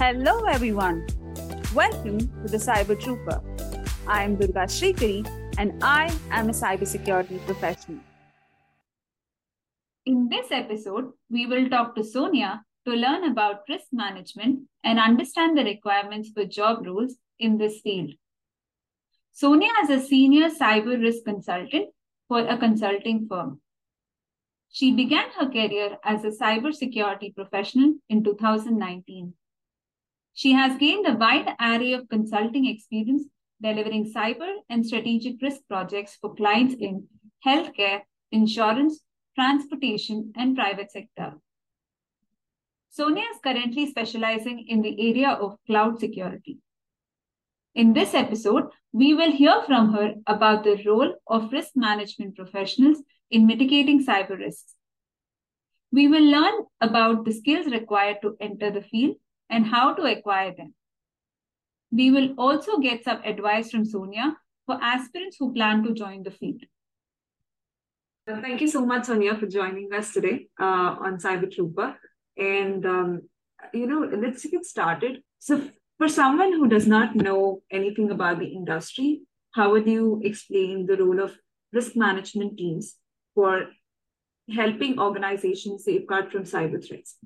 Hello, everyone. Welcome to the Cyber Trooper. I am Durga Shrikari and I am a cybersecurity professional. In this episode, we will talk to Sonia to learn about risk management and understand the requirements for job roles in this field. Sonia is a senior cyber risk consultant for a consulting firm. She began her career as a cybersecurity professional in 2019. She has gained a wide array of consulting experience delivering cyber and strategic risk projects for clients in healthcare, insurance, transportation, and private sector. Sonia is currently specializing in the area of cloud security. In this episode, we will hear from her about the role of risk management professionals in mitigating cyber risks. We will learn about the skills required to enter the field and how to acquire them. We will also get some advice from Sonia for aspirants who plan to join the field. Thank you so much, Sonia, for joining us today uh, on Cyber Trooper. And, um, you know, let's get started. So, for someone who does not know anything about the industry, how would you explain the role of risk management teams for helping organizations safeguard from cyber threats?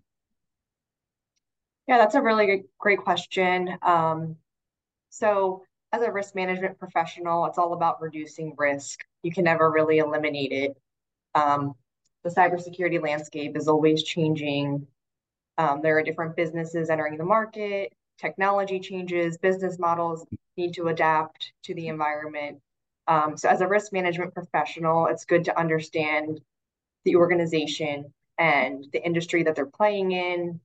Yeah, that's a really great question. Um, so, as a risk management professional, it's all about reducing risk. You can never really eliminate it. Um, the cybersecurity landscape is always changing. Um, there are different businesses entering the market, technology changes, business models need to adapt to the environment. Um, so, as a risk management professional, it's good to understand the organization and the industry that they're playing in,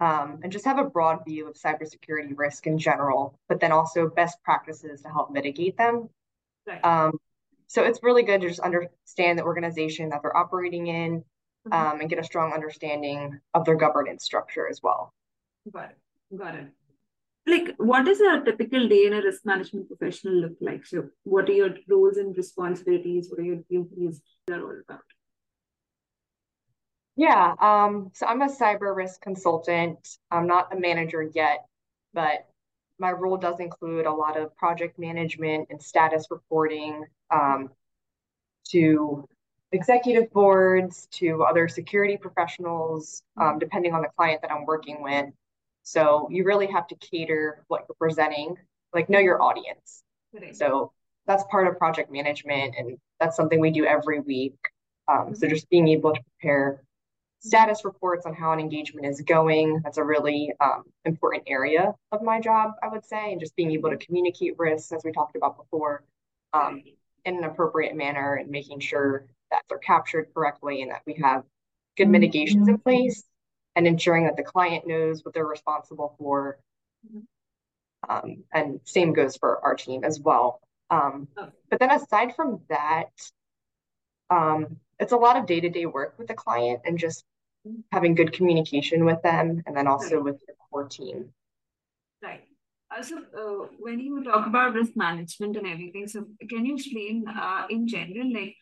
um, and just have a broad view of cybersecurity risk in general, but then also best practices to help mitigate them. Right. Um, so it's really good to just understand the organization that they're operating in mm-hmm. um, and get a strong understanding of their governance structure as well. Got it. Got it. Like, what does a typical day in a risk management professional look like? So, what are your roles and responsibilities? What are your duties? They're all about. Yeah, um, so I'm a cyber risk consultant. I'm not a manager yet, but my role does include a lot of project management and status reporting um, to executive boards, to other security professionals, um, depending on the client that I'm working with. So you really have to cater what you're presenting, like know your audience. So that's part of project management, and that's something we do every week. Um, so just being able to prepare status reports on how an engagement is going. That's a really um, important area of my job, I would say, and just being able to communicate risks, as we talked about before, um, in an appropriate manner and making sure that they're captured correctly and that we have good mitigations in place and ensuring that the client knows what they're responsible for. Um, and same goes for our team as well. Um, but then aside from that, um, it's a lot of day-to-day work with the client and just having good communication with them and then also right. with your core team. Right. Uh, so uh, when you talk about risk management and everything so can you explain uh, in general like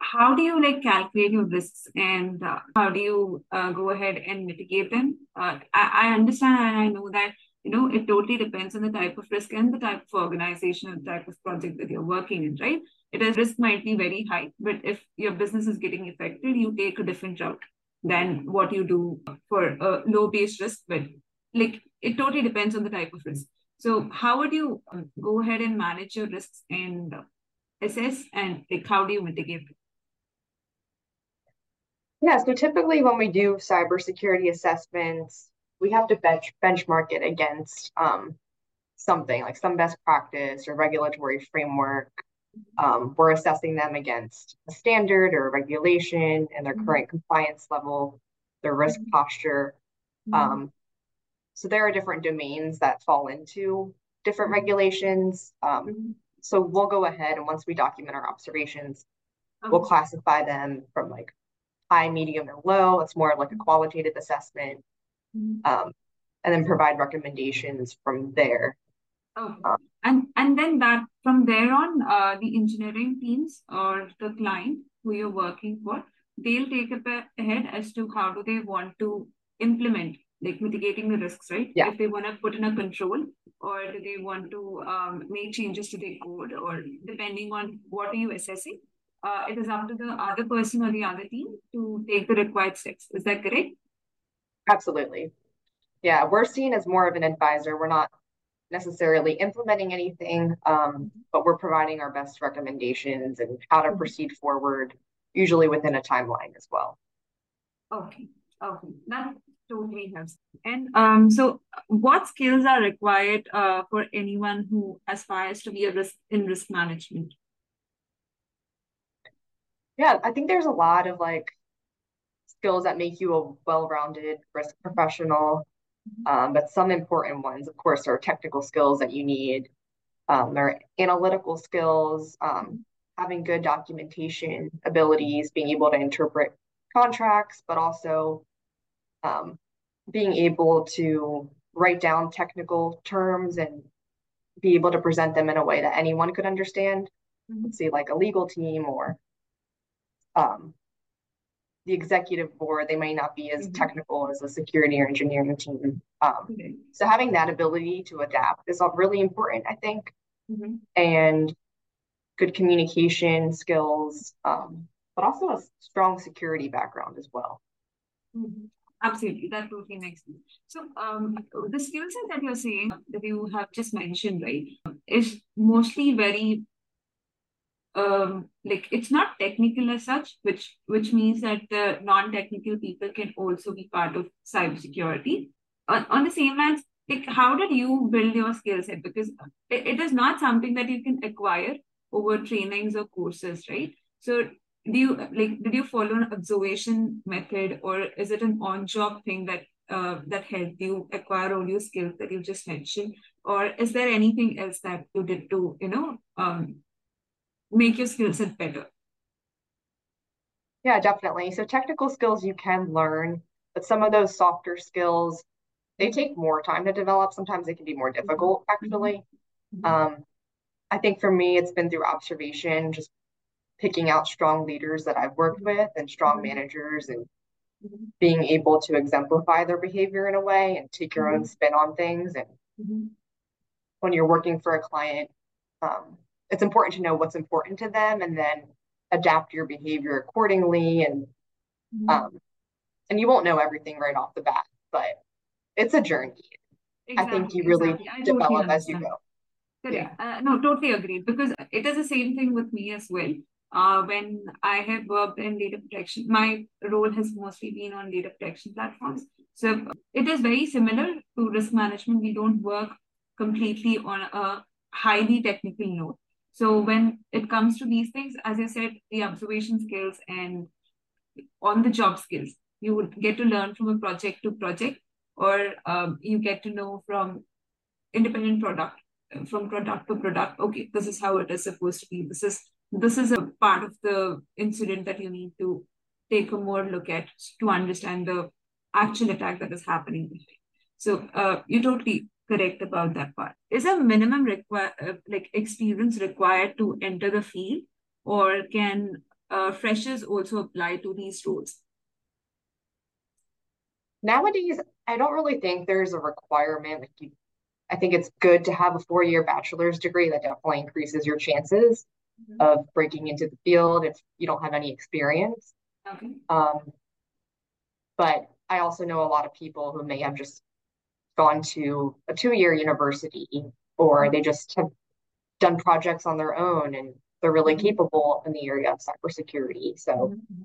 how do you like calculate your risks and uh, how do you uh, go ahead and mitigate them? Uh, I, I understand and i know that you know it totally depends on the type of risk and the type of organization and type of project that you're working in right? It is risk might be very high but if your business is getting affected you take a different route than what you do for a low base risk but like it totally depends on the type of risk. So how would you um, go ahead and manage your risks and assess and like how do you mitigate it yeah so typically when we do cybersecurity assessments we have to bench benchmark it against um, something like some best practice or regulatory framework. Um, we're assessing them against a standard or a regulation and their mm-hmm. current compliance level, their risk mm-hmm. posture. Mm-hmm. Um, so there are different domains that fall into different regulations. Um, so we'll go ahead and once we document our observations, we'll classify them from like high, medium, and low. It's more like a qualitative assessment mm-hmm. um, and then provide recommendations from there. Oh, um, and and then that from there on, uh, the engineering teams or the client who you're working for, they'll take a ahead as to how do they want to implement like mitigating the risks, right? Yeah. If they want to put in a control or do they want to um, make changes to their code or depending on what are you assessing, uh, it is up to the other person or the other team to take the required steps. Is that correct? Absolutely. Yeah, we're seen as more of an advisor. We're not necessarily implementing anything, um, but we're providing our best recommendations and how to proceed forward, usually within a timeline as well. Okay, okay, that totally helps. And um, so what skills are required uh, for anyone who aspires to be a risk in risk management? Yeah, I think there's a lot of like skills that make you a well-rounded risk professional. Um, but some important ones, of course, are technical skills that you need. Um, there are analytical skills, um, having good documentation abilities, being able to interpret contracts, but also um, being able to write down technical terms and be able to present them in a way that anyone could understand. Mm-hmm. Let's say like a legal team or um, the executive board, they might not be as mm-hmm. technical as a security or engineering team. Um, okay. So having that ability to adapt is really important, I think, mm-hmm. and good communication skills, um, but also a strong security background as well. Mm-hmm. Absolutely, that totally makes sense. So, um, the skill set that you're saying that you have just mentioned, right, is mostly very um, like it's not technical as such, which which means that the non-technical people can also be part of cybersecurity. On, on the same lines, like how did you build your skill set? Because it, it is not something that you can acquire over trainings or courses, right? So do you like did you follow an observation method or is it an on-job thing that uh, that helped you acquire all your skills that you just mentioned or is there anything else that you did to you know um, make your skill set better? Yeah, definitely. So technical skills you can learn, but some of those softer skills, they take more time to develop. Sometimes they can be more difficult, mm-hmm. actually. Mm-hmm. Um, I think for me, it's been through observation, just picking out strong leaders that I've worked mm-hmm. with and strong mm-hmm. managers and mm-hmm. being able to exemplify their behavior in a way and take your own mm-hmm. spin on things. And when you're working for a client, um, it's important to know what's important to them and then adapt your behavior accordingly and mm-hmm. um, and you won't know everything right off the bat but it's a journey. Exactly, i think you really exactly. develop as you go. Yeah. Uh, no totally agreed because it is the same thing with me as well. Uh, when i have worked in data protection my role has mostly been on data protection platforms. So it is very similar to risk management. We don't work completely on a highly technical note so when it comes to these things, as I said, the observation skills and on the job skills, you would get to learn from a project to project, or um, you get to know from independent product, from product to product. Okay, this is how it is supposed to be. This is this is a part of the incident that you need to take a more look at to understand the actual attack that is happening. So uh, you totally correct about that part. Is a minimum require uh, like experience required to enter the field, or can uh, freshers also apply to these roles? Nowadays, I don't really think there's a requirement. Like you, I think it's good to have a four-year bachelor's degree. That definitely increases your chances mm-hmm. of breaking into the field if you don't have any experience. Okay. Um, but I also know a lot of people who may have just gone to a two-year university or they just have done projects on their own and they're really mm-hmm. capable in the area of cybersecurity. So mm-hmm.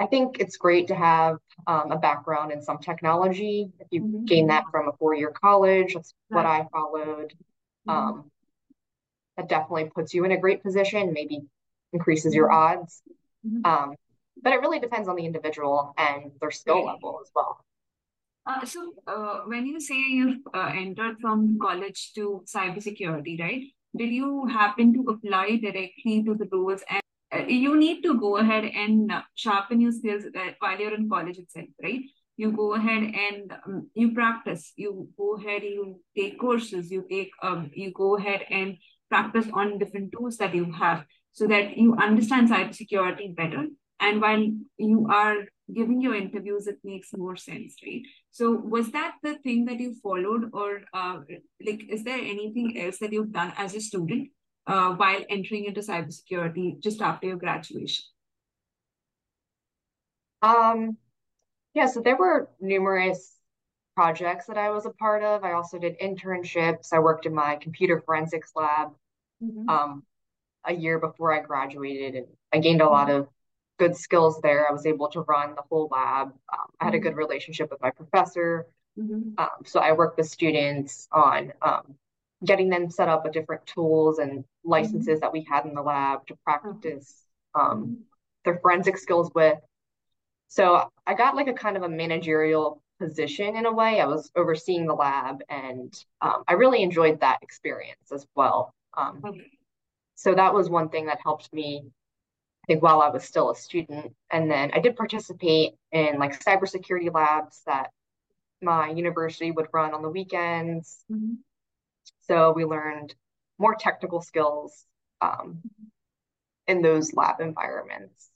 I think it's great to have um, a background in some technology. If you mm-hmm. gain that from a four-year college, that's what I followed. Mm-hmm. Um, that definitely puts you in a great position, maybe increases your mm-hmm. odds. Mm-hmm. Um, but it really depends on the individual and their skill level as well. Uh, so uh, when you say you've uh, entered from college to cybersecurity, right? Did you happen to apply directly to the roles? And uh, you need to go ahead and sharpen your skills uh, while you're in college itself, right? You go ahead and um, you practice. You go ahead, you take courses. You take, um, you go ahead and practice on different tools that you have, so that you understand cybersecurity better. And while you are giving your interviews, it makes more sense, right? So was that the thing that you followed or uh, like, is there anything else that you've done as a student uh, while entering into cybersecurity just after your graduation? Um, yeah, so there were numerous projects that I was a part of. I also did internships. I worked in my computer forensics lab mm-hmm. um, a year before I graduated, and I gained a lot of good skills there. I was able to run the whole lab. Um, I had a good mm-hmm. relationship with my professor. Mm-hmm. Um, so I worked with students on um, getting them set up with different tools and licenses mm-hmm. that we had in the lab to practice um, their forensic skills with. So I got like a kind of a managerial position in a way. I was overseeing the lab, and um, I really enjoyed that experience as well. Um, okay. So that was one thing that helped me, I think, while I was still a student. And then I did participate in like cybersecurity labs that my university would run on the weekends. Mm-hmm. So we learned more technical skills um, in those lab environments.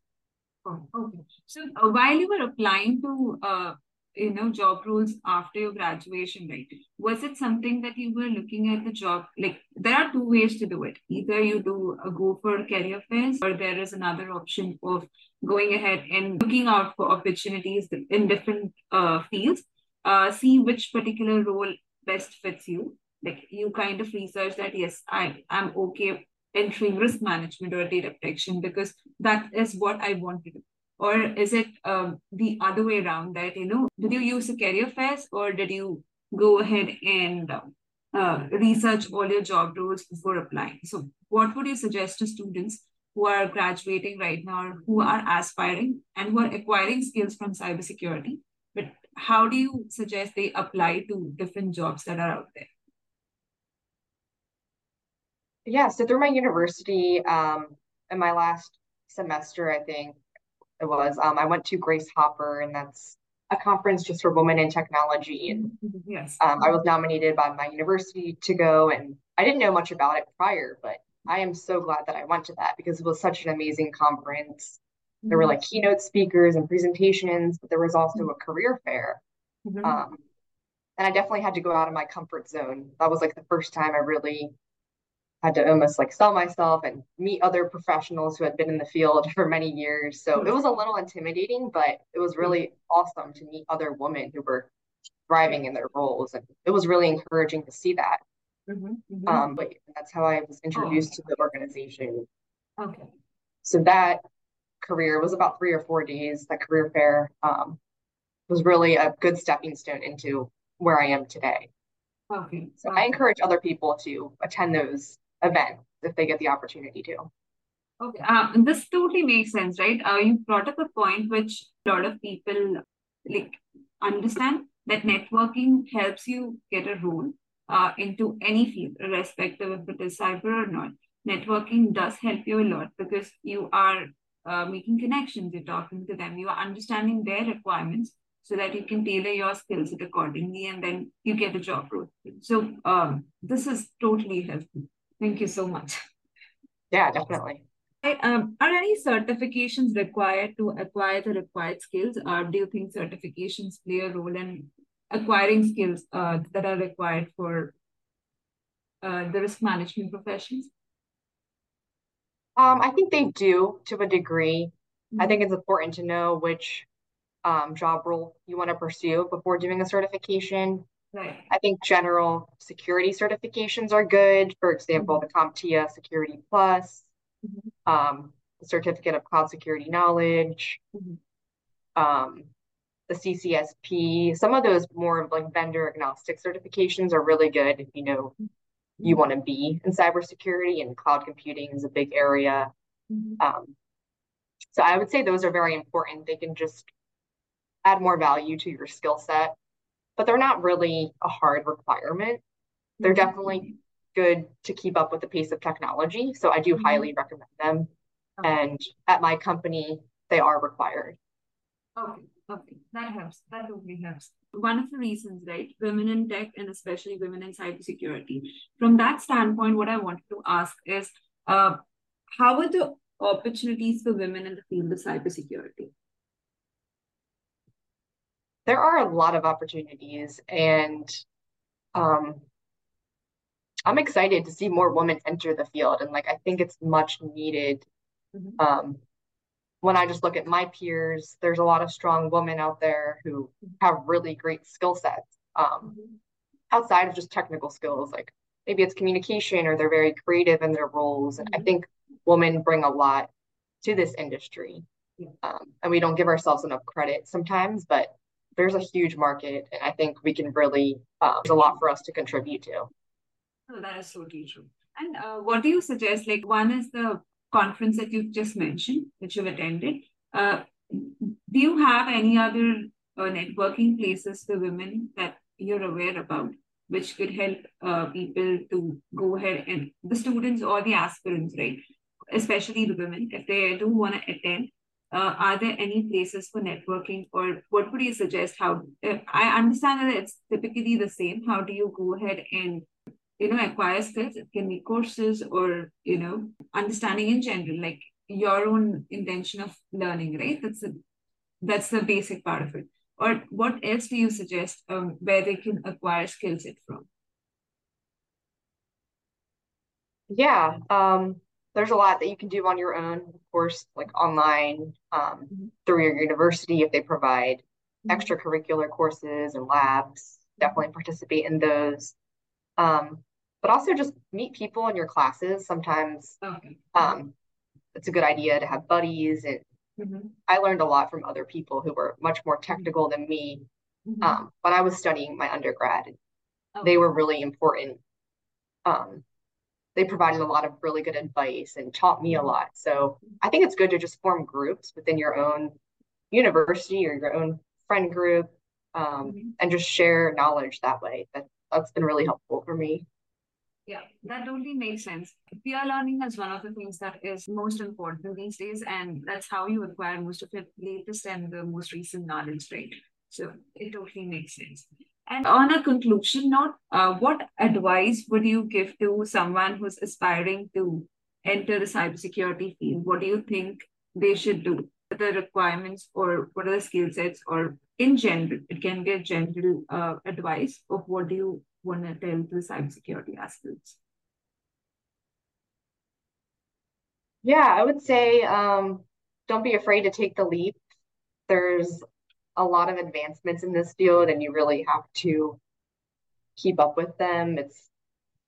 Oh, okay. So uh, while you were applying to uh, you know job roles after your graduation right? Was it something that you were looking at the job? Like there are two ways to do it. Either you do a go for career fairs or there is another option of going ahead and looking out for opportunities in different uh, fields. Uh, see which particular role best fits you. Like you kind of research that yes i am okay entering risk management or data protection because that is what i want to do or is it um, the other way around that you know did you use the career fairs or did you go ahead and uh, research all your job roles before applying? So what would you suggest to students who are graduating right now or who are aspiring and who are acquiring skills from cybersecurity? But how do you suggest they apply to different jobs that are out there? Yeah so through my university um in my last semester i think it was. Um, I went to Grace Hopper, and that's a conference just for women in technology. And mm-hmm. yes, um, I was nominated by my university to go, and I didn't know much about it prior, but I am so glad that I went to that because it was such an amazing conference. Mm-hmm. There were like keynote speakers and presentations, but there was also mm-hmm. a career fair. Mm-hmm. Um, and I definitely had to go out of my comfort zone. That was like the first time I really had to almost like sell myself and meet other professionals who had been in the field for many years. So it was a little intimidating, but it was really awesome to meet other women who were thriving in their roles. And it was really encouraging to see that. Mm-hmm, mm-hmm. Um, but that's how I was introduced oh. to the organization. Okay. So that career was about three or four days. That career fair um, was really a good stepping stone into where I am today. Okay. So. I encourage other people to attend those event if they get the opportunity to. Okay, um, this totally makes sense, right? Uh, you brought up a point which a lot of people like understand that networking helps you get a role uh, into any field, irrespective if it is cyber or not. Networking does help you a lot because you are uh, making connections, you're talking to them, you are understanding their requirements so that you can tailor your skills accordingly and then you get a job role. So um, this is totally helpful. Thank you so much. Yeah, definitely. Um, are any certifications required to acquire the required skills, or do you think certifications play a role in acquiring skills uh, that are required for uh, the risk management professions? Um, I think they do to a degree. Mm-hmm. I think it's important to know which um, job role you want to pursue before doing a certification. Right. I think general security certifications are good. For example, mm-hmm. the CompTIA Security Plus, mm-hmm. um, the Certificate of Cloud Security Knowledge, mm-hmm. um, the CCSP. Some of those more like vendor agnostic certifications are really good if you know you mm-hmm. want to be in cybersecurity and cloud computing is a big area. Mm-hmm. Um, so I would say those are very important. They can just add more value to your skill set but they're not really a hard requirement. They're mm-hmm. definitely good to keep up with the pace of technology. So I do mm-hmm. highly recommend them. Okay. And at my company, they are required. Okay, okay, that helps. That totally helps. One of the reasons, right, women in tech and especially women in cybersecurity. From that standpoint, what I wanted to ask is, uh, how are the opportunities for women in the field of cybersecurity? There are a lot of opportunities, and um, I'm excited to see more women enter the field. And like, I think it's much needed. Mm-hmm. Um, when I just look at my peers, there's a lot of strong women out there who have really great skill sets um, mm-hmm. outside of just technical skills. Like maybe it's communication or they're very creative in their roles. And I mm-hmm. think women bring a lot to this industry. Um, and we don't give ourselves enough credit sometimes, but there's a huge market. And I think we can really, um, there's a lot for us to contribute to. Oh, that is totally true. And uh, what do you suggest? Like, one is the conference that you've just mentioned, that you've attended. Uh, do you have any other uh, networking places for women that you're aware about, which could help uh, people to go ahead and the students or the aspirants, right? Especially the women, if they do want to attend, uh, are there any places for networking or what would you suggest? How i understand that it's typically the same. How do you go ahead and you know acquire skills? It can be courses or you know understanding in general like your own intention of learning right? That's a that's the basic part of it. Or what else do you suggest um, where they can acquire skill set from? Yeah um, there's a lot that you can do on your own of course like online um, mm-hmm. through your university if they provide mm-hmm. extracurricular courses and labs definitely participate in those um, but also just meet people in your classes. Sometimes okay. um, it's a good idea to have buddies. And mm-hmm. I learned a lot from other people who were much more technical than me mm-hmm. um, when I was studying my undergrad. Oh. They were really important. They provided a lot of really good advice and taught me a mm-hmm. lot. So I think it's good to just form groups within your own university or your own friend group um, mm-hmm. and just share knowledge that way. That, that's been really helpful for me. Yeah, that totally makes sense. Peer learning is one of the things that is most important these days, and that's how you acquire most of your latest and the most recent knowledge, right? So it totally makes sense. And on a conclusion note, uh, what advice would you give to someone who's aspiring to enter the cybersecurity field? What do you think they should do? The requirements or what are the skill sets or in general, it can be a general uh, advice of what do you want to tell the cybersecurity aspects? Yeah, I would say um, don't be afraid to take the leap. There's a lot of advancements in this field, and you really have to keep up with them. It's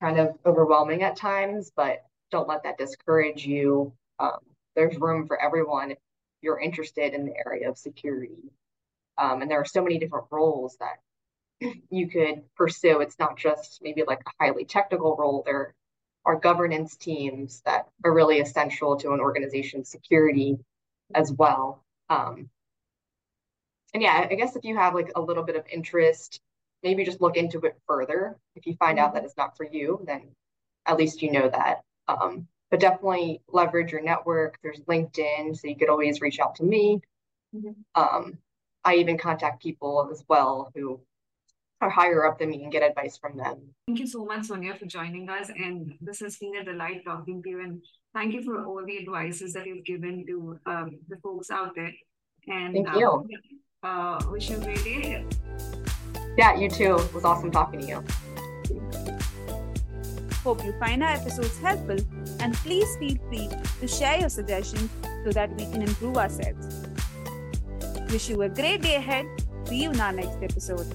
kind of overwhelming at times, but don't let that discourage you. Um, there's room for everyone if you're interested in the area of security. Um, and there are so many different roles that you could pursue. It's not just maybe like a highly technical role. There are governance teams that are really essential to an organization's security as well. Um, and yeah, I guess if you have like a little bit of interest, maybe just look into it further. If you find out that it's not for you, then at least you know that. Um, but definitely leverage your network. There's LinkedIn, so you could always reach out to me. Mm-hmm. Um, I even contact people as well who are higher up than me and get advice from them. Thank you so much, Sonia, for joining us. And this has been a delight talking to you. And thank you for all the advices that you've given to um, the folks out there. And thank you. Um, uh, wish you a great day. Yeah, you too. It was awesome talking to you. Hope you find our episodes helpful and please feel free to share your suggestions so that we can improve ourselves. Wish you a great day ahead. See you in our next episode.